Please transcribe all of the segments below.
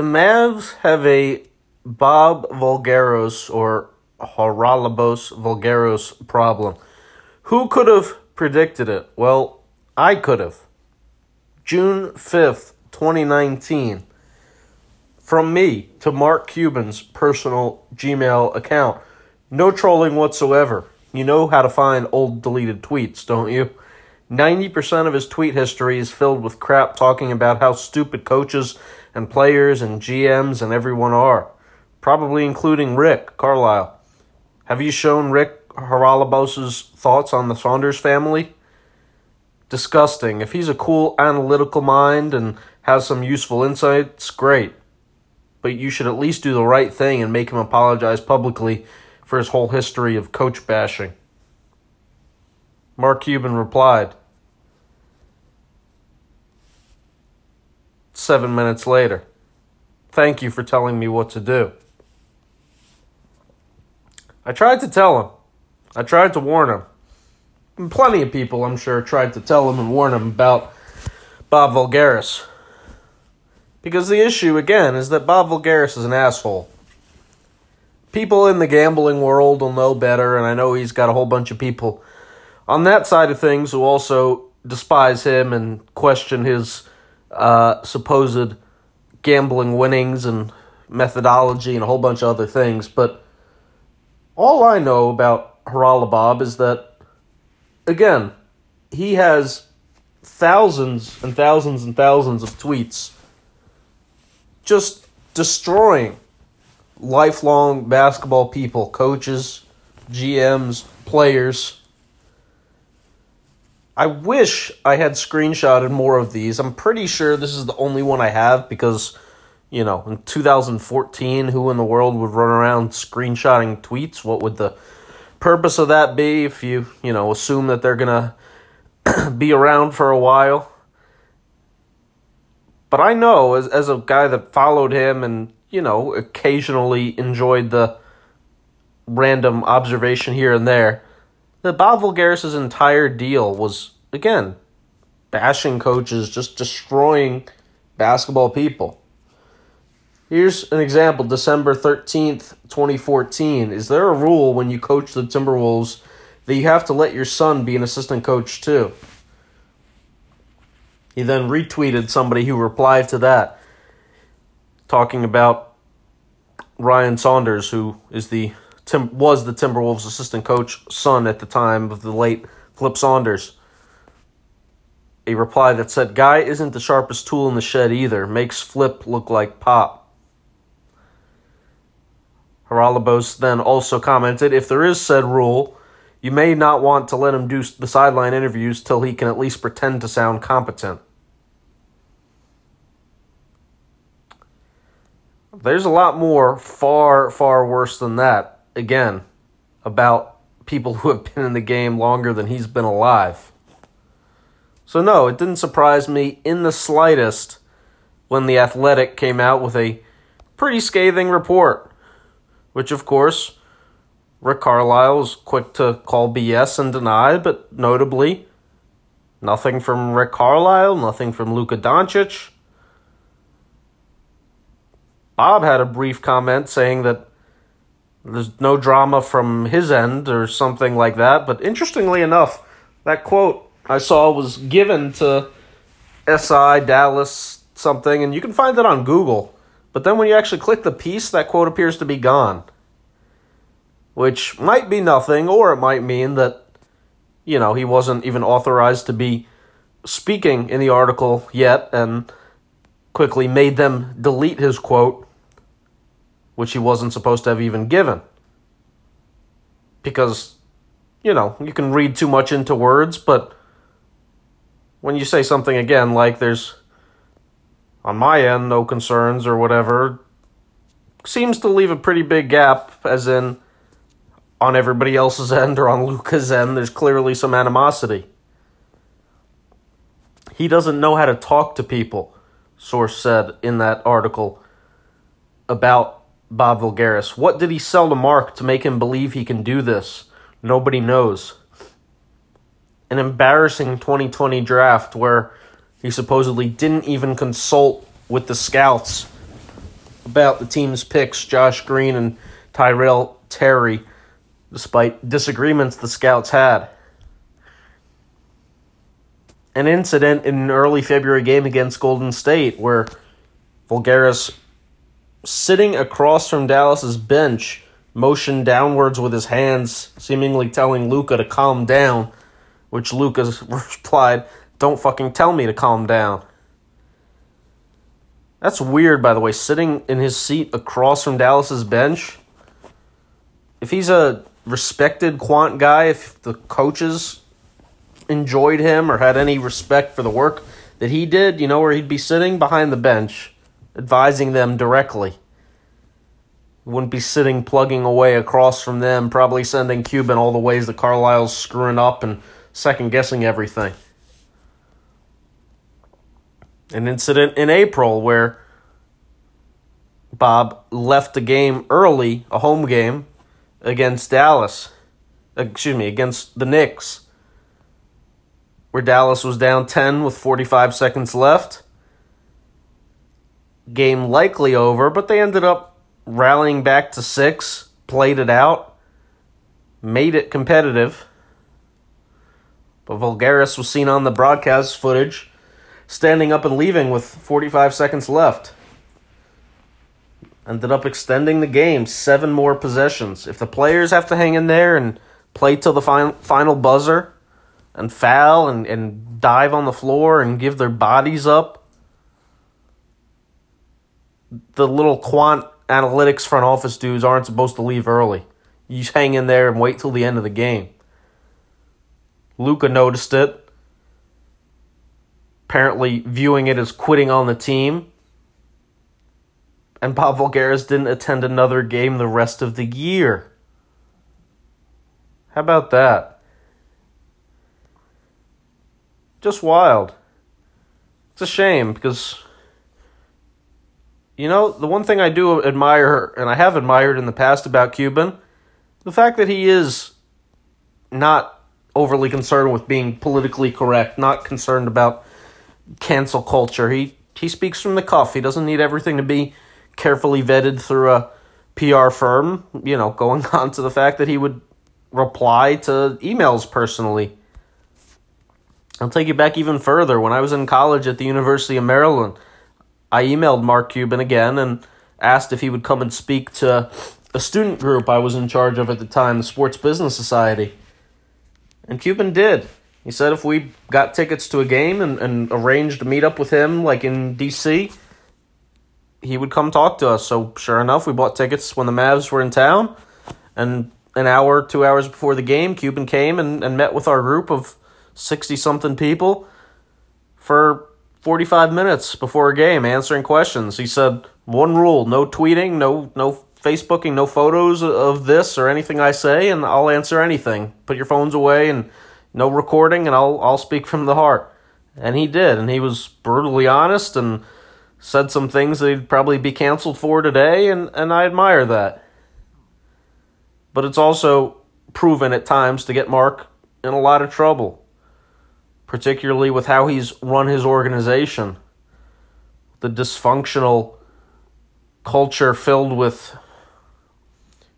The Mavs have a Bob Voulgaris or Haralabos Voulgaris problem. Who could have predicted it? Well, I could have. June 5th, 2019. From me to Mark Cuban's personal Gmail account. No trolling whatsoever. You know how to find old deleted tweets, don't you? 90% of his tweet history is filled with crap talking about how stupid coaches and players and GMs and everyone are, probably including Rick Carlisle. Have you shown Rick Haralabos's thoughts on the Saunders family? Disgusting. If he's a cool analytical mind and has some useful insights, great. But you should at least do the right thing and make him apologize publicly for his whole history of coach bashing. Mark Cuban replied, seven minutes later. Thank you for telling me what to do. I tried to tell him. I tried to warn him. And plenty of people, I'm sure, tried to tell him and warn him about Bob Voulgaris. Because the issue, again, is that Bob Voulgaris is an asshole. People in the gambling world will know better, and I know he's got a whole bunch of people on that side of things who also despise him and question his uh, supposed gambling winnings and methodology and a whole bunch of other things. But all I know about Haralabob is that, again, he has thousands and thousands and thousands of tweets just destroying lifelong basketball people, coaches, GMs, players I wish I had screenshotted more of these. I'm pretty sure this is the only one I have because, you know, in 2014, who in the world would run around screenshotting tweets? What would the purpose of that be if you, you know, assume that they're going to be around for a while? But I know, as, as a guy that followed him and, you know, occasionally enjoyed the random observation here and there that Bob Voulgaris' entire deal was, again, bashing coaches, just destroying basketball people. Here's an example December 13th, 2014. Is there a rule when you coach the Timberwolves that you have to let your son be an assistant coach too? He then retweeted somebody who replied to that, talking about Ryan Saunders, who is the Tim was the Timberwolves assistant coach son at the time of the late Flip Saunders. A reply that said, Guy isn't the sharpest tool in the shed either. Makes Flip look like Pop. Haralabos then also commented, If there is said rule, you may not want to let him do the sideline interviews till he can at least pretend to sound competent. There's a lot more far, far worse than that again, about people who have been in the game longer than he's been alive. So, no, it didn't surprise me in the slightest when The Athletic came out with a pretty scathing report, which, of course, Rick Carlisle was quick to call BS and deny, but notably, nothing from Rick Carlisle, nothing from Luka Doncic. Bob had a brief comment saying that there's no drama from his end or something like that. But interestingly enough, that quote I saw was given to SI Dallas something, and you can find it on Google. But then when you actually click the piece, that quote appears to be gone. Which might be nothing, or it might mean that, you know, he wasn't even authorized to be speaking in the article yet and quickly made them delete his quote which he wasn't supposed to have even given. Because, you know, you can read too much into words, but when you say something again, like there's, on my end, no concerns or whatever, seems to leave a pretty big gap, as in, on everybody else's end or on Luka's end, there's clearly some animosity. He doesn't know how to talk to people, source said in that article about Bob Voulgaris. What did he sell to Mark to make him believe he can do this? Nobody knows. An embarrassing 2020 draft where he supposedly didn't even consult with the scouts about the team's picks, Josh Green and Tyrell Terry, despite disagreements the scouts had. An incident in an early February game against Golden State where Voulgaris, sitting across from Dallas's bench, motioned downwards with his hands, seemingly telling Luka to calm down, which Luka replied, Don't fucking tell me to calm down. That's weird, by the way, sitting in his seat across from Dallas's bench. If he's a respected quant guy, if the coaches enjoyed him or had any respect for the work that he did, you know where he'd be sitting? Behind the bench, advising them directly. Wouldn't be sitting plugging away across from them, probably sending Cuban all the ways that Carlisle's screwing up and second guessing everything an incident in April where Bob left the game early, a home game against Dallas. Uh, excuse me, against the Knicks, where Dallas was down 10 with 45 seconds left. Game likely over, but they ended up rallying back to six, played it out, made it competitive. But Voulgaris was seen on the broadcast footage standing up and leaving with 45 seconds left. Ended up extending the game, seven more possessions. If the players have to hang in there and play till the final, final buzzer and foul and, and dive on the floor and give their bodies up, the little quant analytics front office dudes aren't supposed to leave early. You just hang in there and wait till the end of the game. Luka noticed it apparently viewing it as quitting on the team. And Bob Voulgaris didn't attend another game the rest of the year. How about that? Just wild. It's a shame because, you know, the one thing I do admire, and I have admired in the past about Cuban, the fact that he is not overly concerned with being politically correct, not concerned about cancel culture. He he speaks from the cuff. He doesn't need everything to be carefully vetted through a PR firm, you know, going on to the fact that he would reply to emails personally. I'll take you back even further. When I was in college at the University of Maryland, I emailed Mark Cuban again and asked if he would come and speak to a student group I was in charge of at the time, the Sports Business Society. And Cuban did. He said if we got tickets to a game and, and arranged a meetup with him, like in DC, he would come talk to us. So sure enough, we bought tickets when the Mavs were in town, and an hour, two hours before the game, Cuban came and, and met with our group of sixty something people for forty five minutes before a game, answering questions. He said one rule: no tweeting, no no Facebooking, no photos of this or anything I say, and I'll answer anything. Put your phones away and no recording, and I'll I'll speak from the heart. And he did, and he was brutally honest and said some things that he'd probably be canceled for today, and, and I admire that. But it's also proven at times to get Mark in a lot of trouble, particularly with how he's run his organization. The dysfunctional culture filled with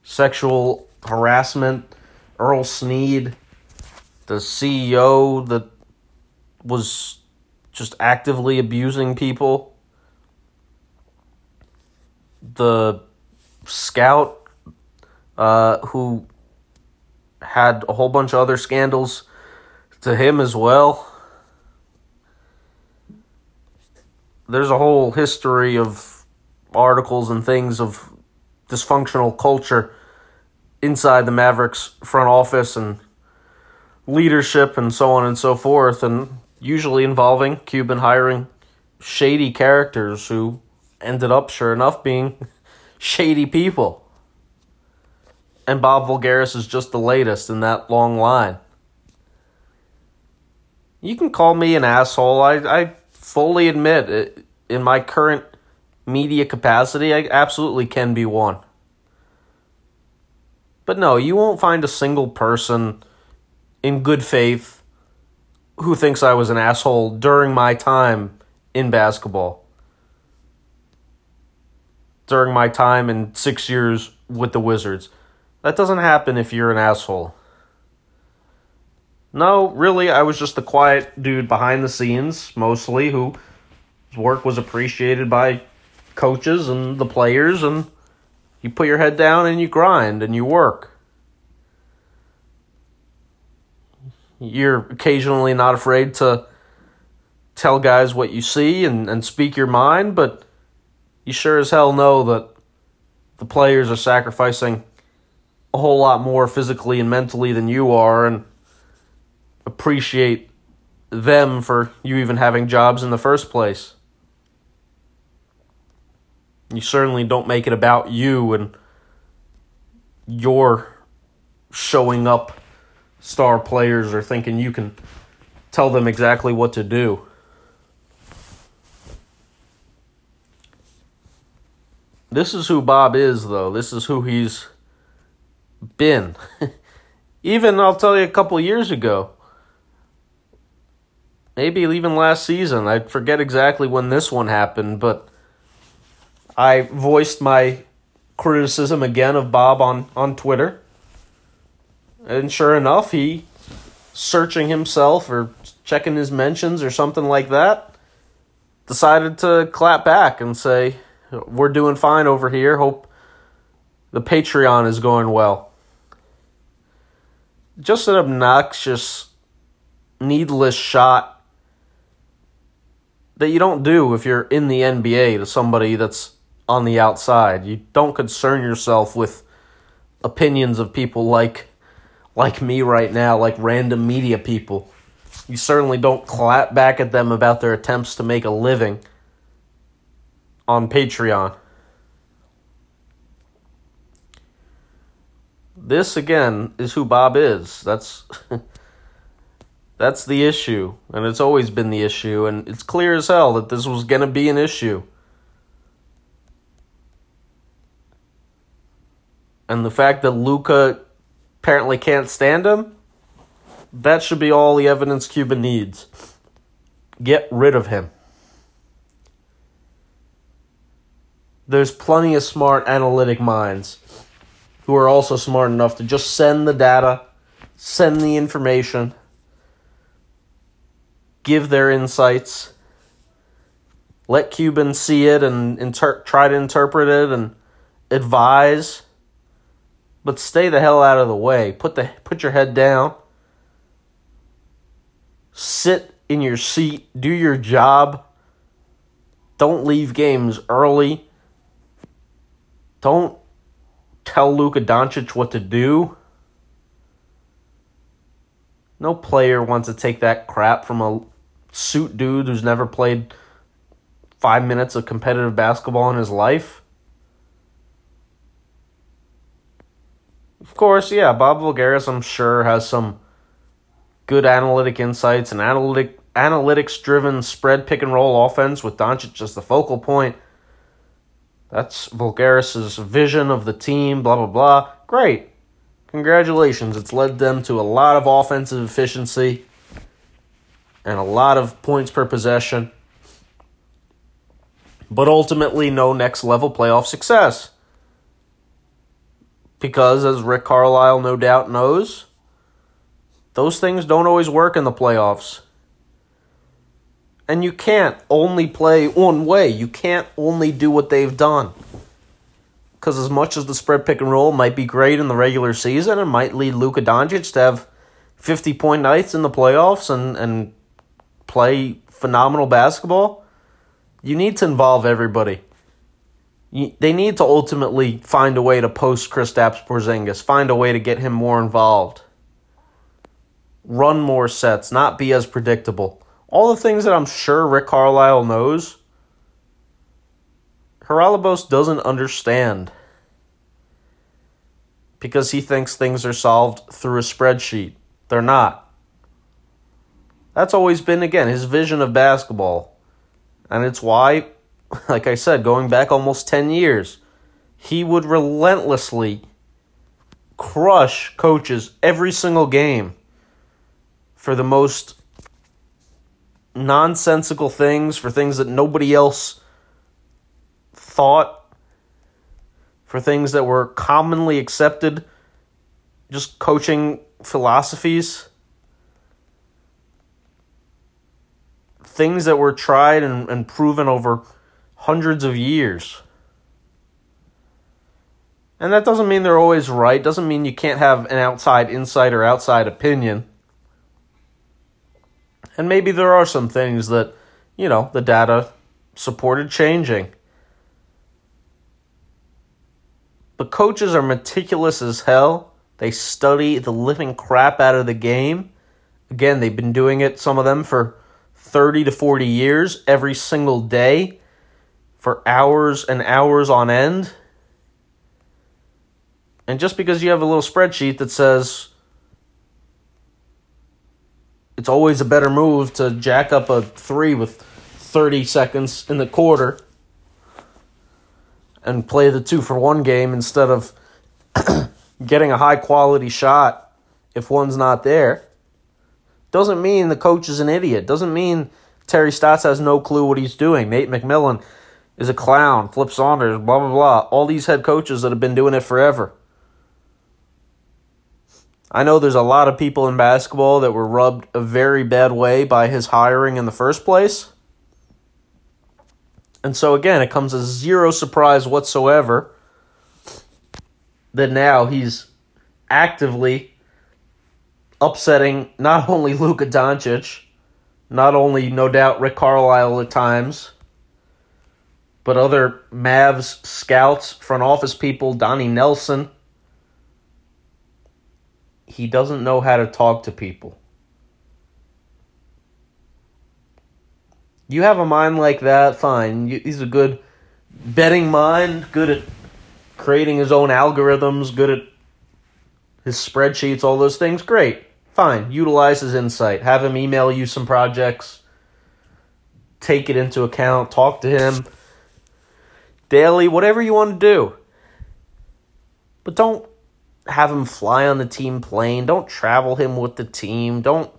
sexual harassment, Earl Sneed, the CEO that was just actively abusing people, the scout uh, who had a whole bunch of other scandals to him as well. There's a whole history of articles and things of dysfunctional culture inside the Mavericks front office and leadership and so on and so forth, and usually involving Cuban hiring shady characters who ended up, sure enough, being shady people. And Bob Voulgaris is just the latest in that long line. You can call me an asshole. I, I fully admit it, in my current media capacity, I absolutely can be one. But no, you won't find a single person in good faith who thinks I was an asshole during my time in basketball. during my time in six years with the Wizards. That doesn't happen if you're an asshole. No, really, I was just a quiet dude behind the scenes, mostly, who work was appreciated by coaches and the players, and you put your head down and you grind and you work. You're occasionally not afraid to tell guys what you see and, and speak your mind, but you sure as hell know that the players are sacrificing a whole lot more physically and mentally than you are and appreciate them for you even having jobs in the first place. You certainly don't make it about you and your showing up star players or thinking you can tell them exactly what to do. This is who Bob is, though. This is who he's been. even, I'll tell you, a couple years ago. Maybe even last season. I forget exactly when this one happened, but I voiced my criticism again of Bob on, on Twitter. And sure enough, he searching himself or checking his mentions or something like that decided to clap back and say, we're doing fine over here. Hope the Patreon is going well. Just an obnoxious, needless shot that you don't do if you're in the NBA to somebody that's on the outside. You don't concern yourself with opinions of people like like me right now, like random media people. You certainly don't clap back at them about their attempts to make a living on Patreon. This again is who Bob is. That's that's the issue, and it's always been the issue, and it's clear as hell that this was going to be an issue. And the fact that Luka apparently can't stand him, that should be all the evidence Cuban needs. Get rid of him. there's plenty of smart analytic minds who are also smart enough to just send the data, send the information, give their insights, let Cuban see it and inter- try to interpret it and advise, but stay the hell out of the way. Put the put your head down. Sit in your seat, do your job. Don't leave games early don't tell Luka Doncic what to do. No player wants to take that crap from a suit dude who's never played five minutes of competitive basketball in his life. Of course, yeah, Bob Voulgaris, I'm sure, has some good analytic insights and analytic analytics driven spread pick and roll offense with Doncic as the focal point. That's Voulgaris's vision of the team, blah, blah, blah. Great. Congratulations. It's led them to a lot of offensive efficiency and a lot of points per possession, but ultimately no next level playoff success. Because, as Rick Carlisle no doubt knows, those things don't always work in the playoffs. And you can't only play one way. You can't only do what they've done. Because as much as the spread pick and roll might be great in the regular season and might lead Luka Doncic to have 50 point nights in the playoffs and, and play phenomenal basketball, you need to involve everybody. You, they need to ultimately find a way to post Kristaps Porzingis, find a way to get him more involved, run more sets, not be as predictable all the things that I'm sure Rick Carlisle knows, Haralabos doesn't understand because he thinks things are solved through a spreadsheet. They're not. That's always been, again, his vision of basketball. And it's why, like I said, going back almost 10 years, he would relentlessly crush coaches every single game for the most nonsensical things, for things that nobody else thought for things that were commonly accepted, just coaching philosophies. Things that were tried and, and proven over hundreds of years. And that doesn't mean they're always right, doesn't mean you can't have an outside insight or outside opinion. And maybe there are some things that, you know, the data supported changing. But coaches are meticulous as hell. They study the living crap out of the game. Again, they've been doing it, some of them, for 30 to 40 years, every single day, for hours and hours on end. And just because you have a little spreadsheet that says it's always a better move to jack up a three with 30 seconds in the quarter and play the two for one game instead of getting a high quality shot if one's not there. Doesn't mean the coach is an idiot. Doesn't mean Terry Stotts has no clue what he's doing. Nate McMillan is a clown. Flip Saunders, blah, blah, blah. All these head coaches that have been doing it forever. I know there's a lot of people in basketball that were rubbed a very bad way by his hiring in the first place. And so, again, it comes as zero surprise whatsoever that now he's actively upsetting not only Luka Doncic, not only, no doubt, Rick Carlisle at times, but other Mavs scouts, front office people, Donnie Nelson he doesn't know how to talk to people. You have a mind like that, fine. He's a good betting mind, good at creating his own algorithms, good at his spreadsheets, all those things. Great. Fine. Utilize his insight. Have him email you some projects. Take it into account. Talk to him daily, whatever you want to do. But don't have him fly on the team plane. Don't travel him with the team. Don't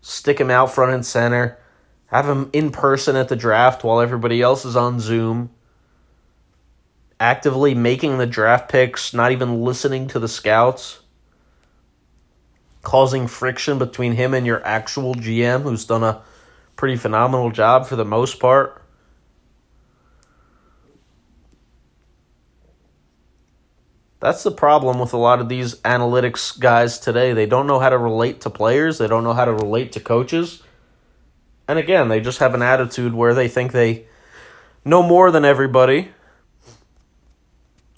stick him out front and center. Have him in person at the draft while everybody else is on Zoom. Actively making the draft picks, not even listening to the scouts. Causing friction between him and your actual GM, who's done a pretty phenomenal job for the most part. That's the problem with a lot of these analytics guys today. They don't know how to relate to players, they don't know how to relate to coaches. And again, they just have an attitude where they think they know more than everybody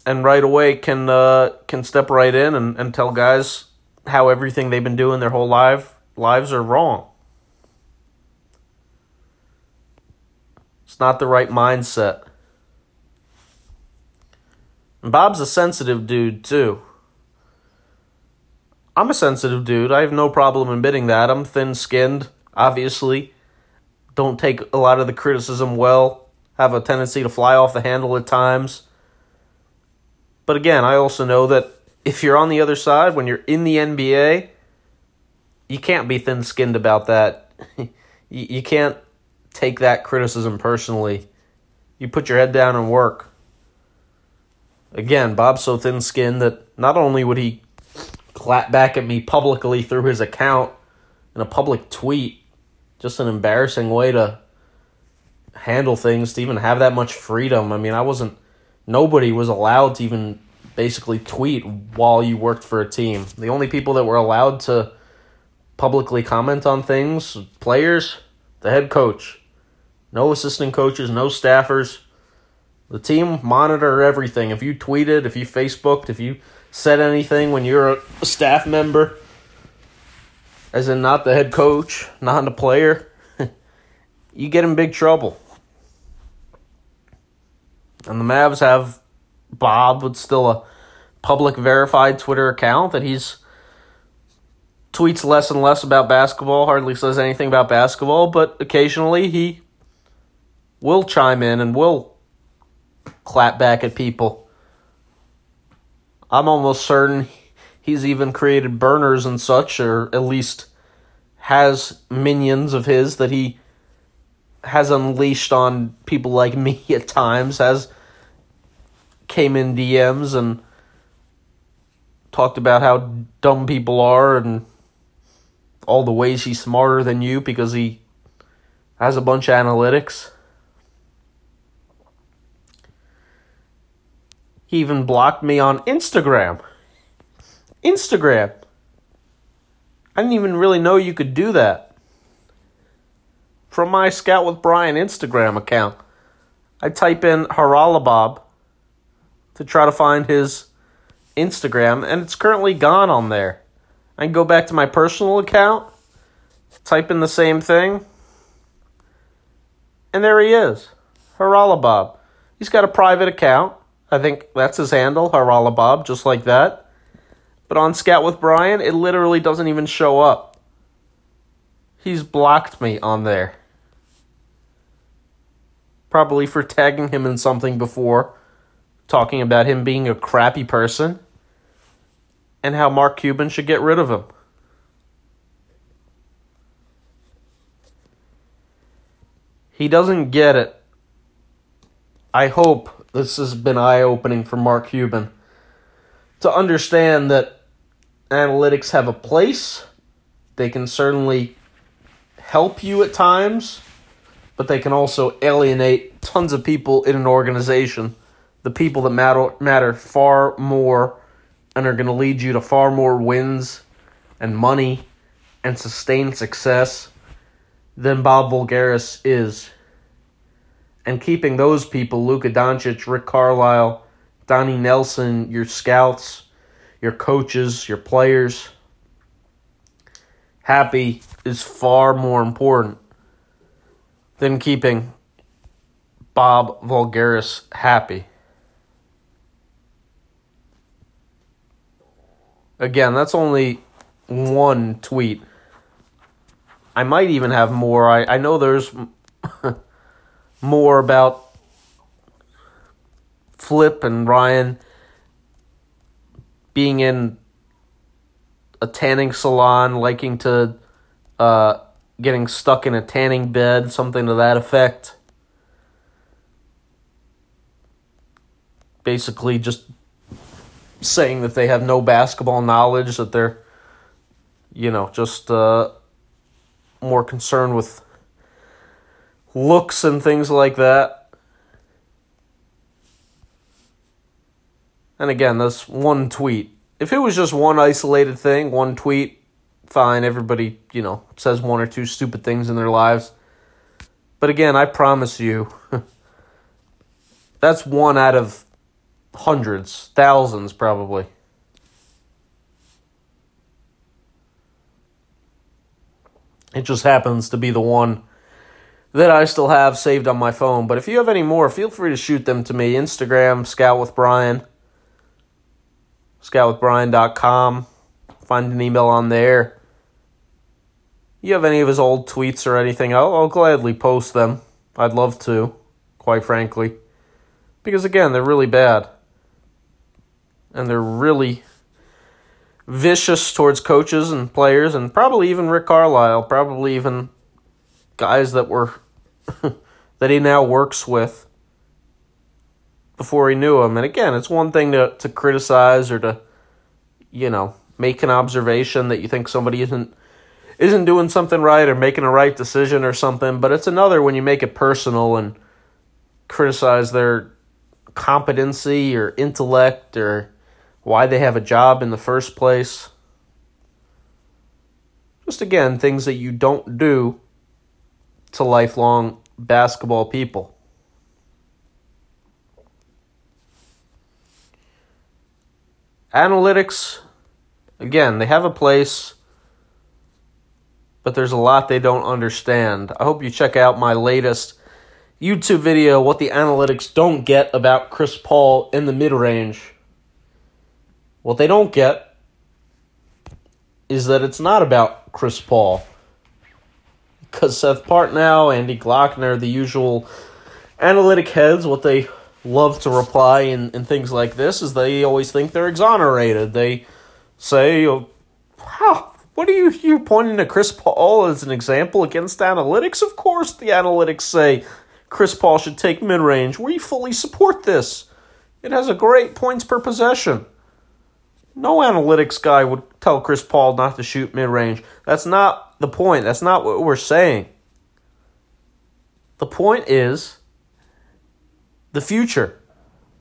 and right away can uh, can step right in and, and tell guys how everything they've been doing their whole life lives are wrong. It's not the right mindset. Bob's a sensitive dude, too. I'm a sensitive dude. I have no problem admitting that. I'm thin skinned, obviously. Don't take a lot of the criticism well. Have a tendency to fly off the handle at times. But again, I also know that if you're on the other side, when you're in the NBA, you can't be thin skinned about that. you can't take that criticism personally. You put your head down and work. Again, Bob's so thin skinned that not only would he clap back at me publicly through his account in a public tweet, just an embarrassing way to handle things, to even have that much freedom. I mean, I wasn't, nobody was allowed to even basically tweet while you worked for a team. The only people that were allowed to publicly comment on things, players, the head coach. No assistant coaches, no staffers. The team monitor everything. If you tweeted, if you Facebooked, if you said anything when you're a staff member, as in not the head coach, not the player, you get in big trouble. And the Mavs have Bob with still a public verified Twitter account that he's tweets less and less about basketball, hardly says anything about basketball, but occasionally he will chime in and will clap back at people. I'm almost certain he's even created burners and such, or at least has minions of his that he has unleashed on people like me at times, has came in DMs and talked about how dumb people are and all the ways he's smarter than you because he has a bunch of analytics. He even blocked me on Instagram. Instagram. I didn't even really know you could do that. From my Scout with Brian Instagram account, I type in Haralabob to try to find his Instagram, and it's currently gone on there. I can go back to my personal account, type in the same thing, and there he is. Haralabob. He's got a private account. I think that's his handle, Haralabob, just like that. But on Scout with Brian, it literally doesn't even show up. He's blocked me on there. Probably for tagging him in something before, talking about him being a crappy person, and how Mark Cuban should get rid of him. He doesn't get it. I hope this has been eye opening for Mark Cuban to understand that analytics have a place. They can certainly help you at times, but they can also alienate tons of people in an organization. The people that matter matter far more and are going to lead you to far more wins and money and sustained success than Bob Voulgaris is. And keeping those people, Luka Doncic, Rick Carlisle, Donnie Nelson, your scouts, your coaches, your players, happy is far more important than keeping Bob Voulgaris happy. Again, that's only one tweet. I might even have more. I, I know there's more about Flip and Ryan being in a tanning salon, liking to uh, getting stuck in a tanning bed, something to that effect. Basically, just saying that they have no basketball knowledge, that they're, you know, just uh, more concerned with looks and things like that. And again, that's one tweet. If it was just one isolated thing, one tweet, fine. Everybody, you know, says one or two stupid things in their lives. But again, I promise you, that's one out of hundreds, thousands probably. It just happens to be the one that I still have saved on my phone. But if you have any more, feel free to shoot them to me. Instagram, Scout with Brian, scoutwithbrian.com. Find an email on there. You have any of his old tweets or anything, I'll, I'll gladly post them. I'd love to, quite frankly. Because again, they're really bad. And they're really vicious towards coaches and players, and probably even Rick Carlisle, probably even guys that were that he now works with before he knew him. And again, it's one thing to, to criticize or to, you know, make an observation that you think somebody isn't isn't doing something right or making a right decision or something, but it's another when you make it personal and criticize their competency or intellect or why they have a job in the first place. Just again, things that you don't do to lifelong basketball people. Analytics, again, they have a place, but there's a lot they don't understand. I hope you check out my latest YouTube video, What the Analytics Don't Get About Chris Paul in the Mid Range. What they don't get is that it's not about Chris Paul because Seth Partnow, Andy Glockner, the usual analytic heads, what they love to reply in, in things like this is they always think they're exonerated. They say, oh, what are you you pointing to Chris Paul as an example against analytics? Of course, the analytics say Chris Paul should take mid range. We fully support this. It has a great points per possession. No analytics guy would tell Chris Paul not to shoot mid range. That's not the point. That's not what we're saying. The point is the future,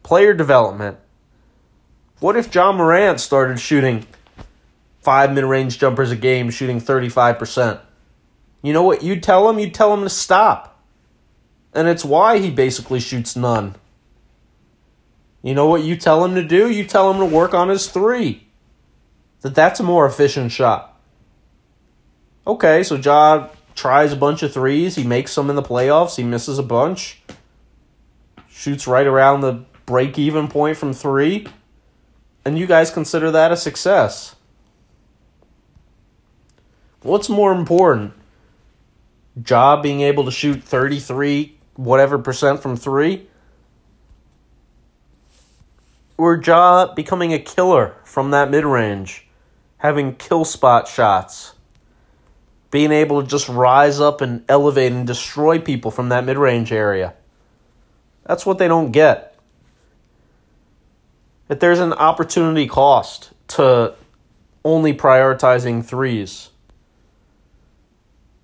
player development. What if Ja Morant started shooting five mid range jumpers a game, shooting 35%? You know what you'd tell him? You'd tell him to stop. And it's why he basically shoots none. You know what you tell him to do? You tell him to work on his three. That that's a more efficient shot. Okay, so Ja tries a bunch of threes. He makes some in the playoffs. He misses a bunch. Shoots right around the break even point from three. And you guys consider that a success. What's more important? Ja being able to shoot 33 whatever percent from three? Or Ja becoming a killer from that mid range, having kill spot shots, being able to just rise up and elevate and destroy people from that mid range area? That's what they don't get. That there's an opportunity cost to only prioritizing threes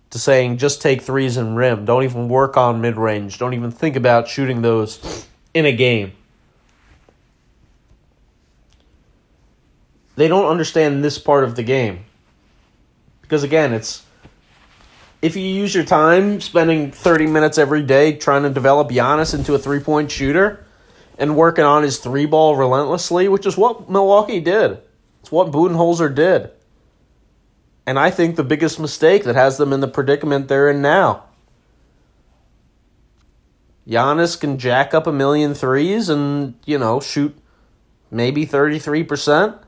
to saying just take threes and rim. Don't even work on mid range. Don't even think about shooting those in a game. They don't understand this part of the game. Because again, it's if you use your time spending 30 minutes every day trying to develop Giannis into a three point shooter and working on his three ball relentlessly, which is what Milwaukee did. It's what Budenholzer did. And I think the biggest mistake that has them in the predicament they're in now. Giannis can jack up a million threes and, you know, shoot maybe 33%.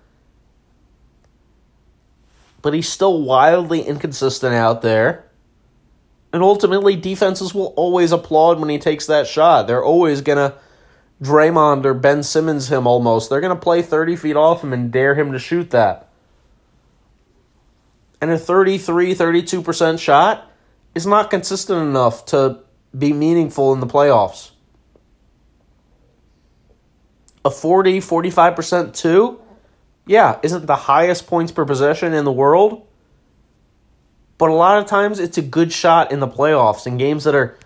But he's still wildly inconsistent out there. And ultimately, defenses will always applaud when he takes that shot. They're always going to Draymond or Ben Simmons him almost. They're going to play 30 feet off him and dare him to shoot that and a 33 32% shot is not consistent enough to be meaningful in the playoffs. A 40 45% too, yeah, isn't the highest points per possession in the world. But a lot of times it's a good shot in the playoffs in games that are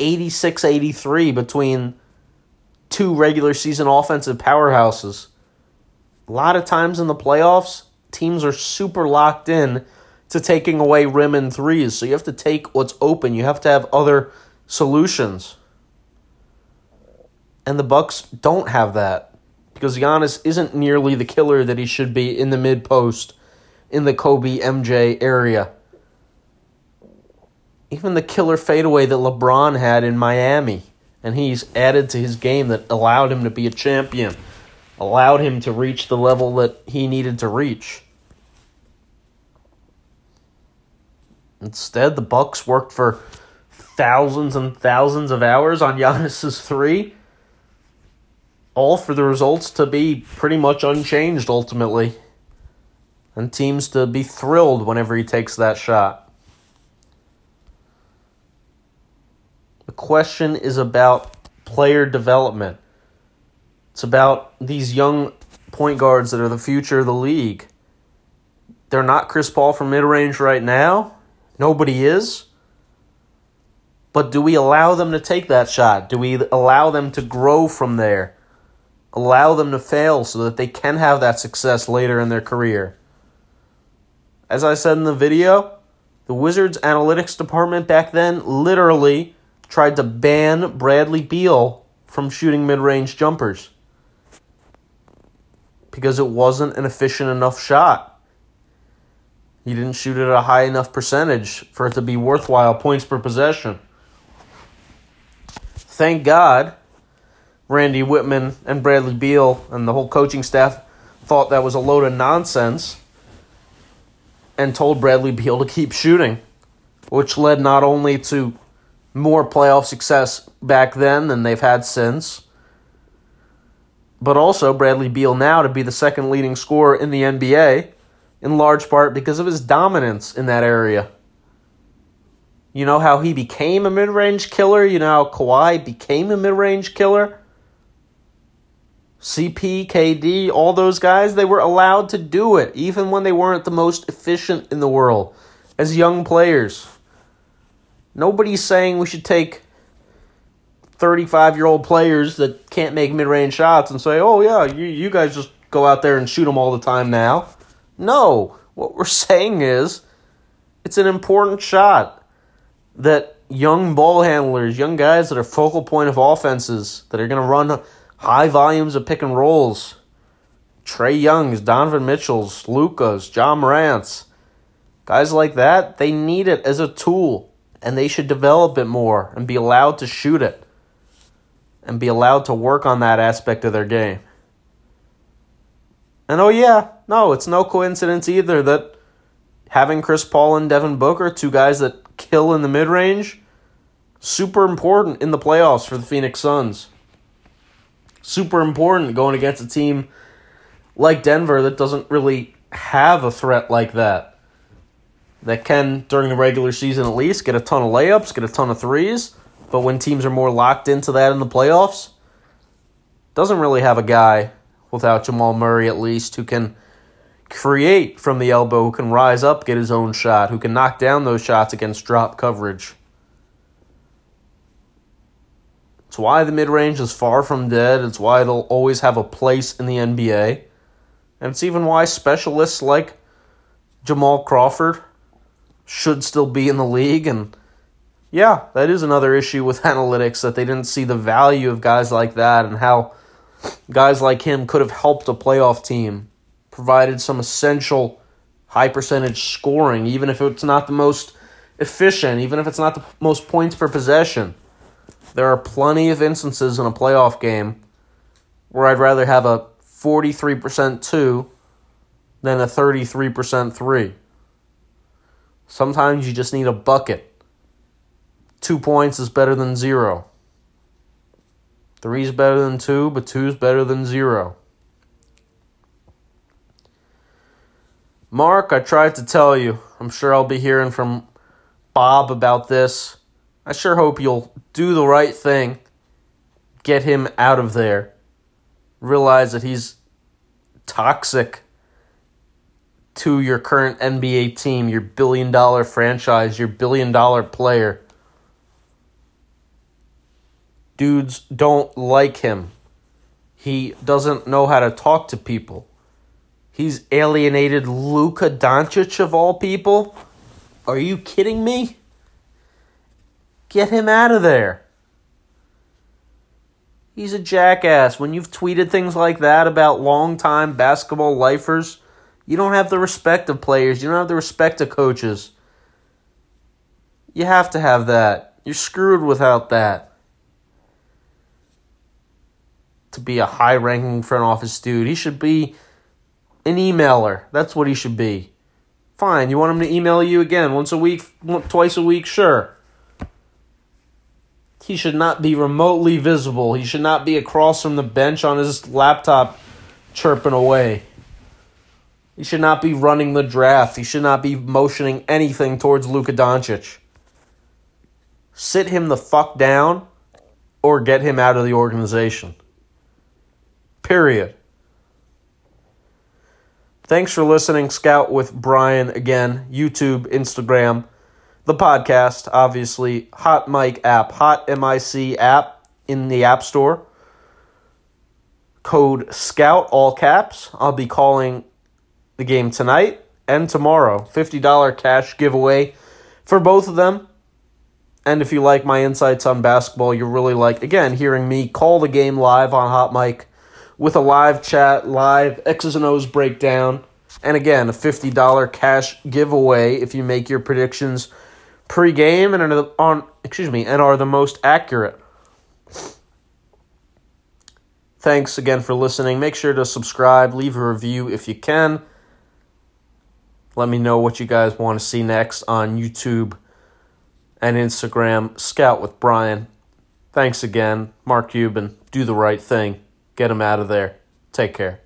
86 83 between two regular season offensive powerhouses. A lot of times in the playoffs, teams are super locked in to taking away rim and threes. So you have to take what's open. You have to have other solutions. And the Bucks don't have that because Giannis isn't nearly the killer that he should be in the mid post in the Kobe MJ area. Even the killer fadeaway that LeBron had in Miami, and he's added to his game that allowed him to be a champion, allowed him to reach the level that he needed to reach. Instead, the Bucks worked for thousands and thousands of hours on Giannis's three, all for the results to be pretty much unchanged ultimately, and teams to be thrilled whenever he takes that shot. The question is about player development. It's about these young point guards that are the future of the league. They're not Chris Paul from mid range right now Nobody is. But do we allow them to take that shot? Do we allow them to grow from there? Allow them to fail so that they can have that success later in their career? As I said in the video, the Wizards analytics department back then literally tried to ban Bradley Beal from shooting mid range jumpers because it wasn't an efficient enough shot. He didn't shoot it at a high enough percentage for it to be worthwhile points per possession. Thank God Randy Wittman and Bradley Beal and the whole coaching staff thought that was a load of nonsense and told Bradley Beal to keep shooting, which led not only to more playoff success back then than they've had since, but also Bradley Beal now to be the second leading scorer in the NBA in large part because of his dominance in that area. You know how he became a mid range killer? You know how Kawhi became a mid range killer? CP, KD, all those guys, they were allowed to do it, even when they weren't the most efficient in the world as young players. Nobody's saying we should take 35 year old players that can't make mid range shots and say, oh, yeah, you, you guys just go out there and shoot them all the time now. No, what we're saying is it's an important shot that young ball handlers, young guys that are focal point of offenses, that are going to run high volumes of pick and rolls. Trae Young's, Donovan Mitchell's, Luka's, Ja Morant's, guys like that, they need it as a tool and they should develop it more and be allowed to shoot it and be allowed to work on that aspect of their game. And oh, yeah, no, it's no coincidence either that having Chris Paul and Devin Booker, two guys that kill in the mid range, super important in the playoffs for the Phoenix Suns. Super important going against a team like Denver that doesn't really have a threat like that. That can, during the regular season at least, get a ton of layups, get a ton of threes, but when teams are more locked into that in the playoffs, doesn't really have a guy without Jamal Murray at least who can create from the elbow, who can rise up, get his own shot, who can knock down those shots against drop coverage. It's why the mid range is far from dead. It's why they'll always have a place in the NBA. And it's even why specialists like Jamal Crawford should still be in the league. And yeah, that is another issue with analytics that they didn't see the value of guys like that and how guys like him could have helped a playoff team, provided some essential high percentage scoring, even if it's not the most efficient, even if it's not the most points per possession. There are plenty of instances in a playoff game where I'd rather have a 43% 2 than a 33% 3. Sometimes you just need a bucket. Two points is better than zero. Three is better than two, but two is better than zero. Mark, I tried to tell you. I'm sure I'll be hearing from Bob about this. I sure hope you'll do the right thing. Get him out of there. Realize that he's toxic to your current NBA team, your billion dollar franchise, your billion dollar player. Dudes don't like him. He doesn't know how to talk to people. He's alienated Luka Doncic of all people. Are you kidding me? Get him out of there. He's a jackass. When you've tweeted things like that about long-time basketball lifers, you don't have the respect of players. You don't have the respect of coaches. You have to have that. You're screwed without that. To be a high ranking front office dude, he should be an emailer. That's what he should be. Fine, you want him to email you again once a week, twice a week? Sure. He should not be remotely visible. He should not be across from the bench on his laptop chirping away. He should not be running the draft. He should not be motioning anything towards Luka Doncic. Sit him the fuck down or get him out of the organization. Period. Thanks for listening, Scout with Brian again. YouTube, Instagram the podcast, obviously, Hot Mic app, Hot MIC app in the App Store. Code SCOUT, all caps. I'll be calling the game tonight and tomorrow. $50 cash giveaway for both of them. And if you like my insights on basketball, you really like, again, hearing me call the game live on Hot Mic with a live chat, live X's and O's breakdown. And again, a $50 cash giveaway if you make your predictions pre-game and are on excuse me and are the most accurate. Thanks again for listening. Make sure to subscribe, leave a review if you can. Let me know what you guys want to see next on YouTube and Instagram. Scout with Brian. Thanks again. Mark Cuban. Do the right thing. Get him out of there. Take care.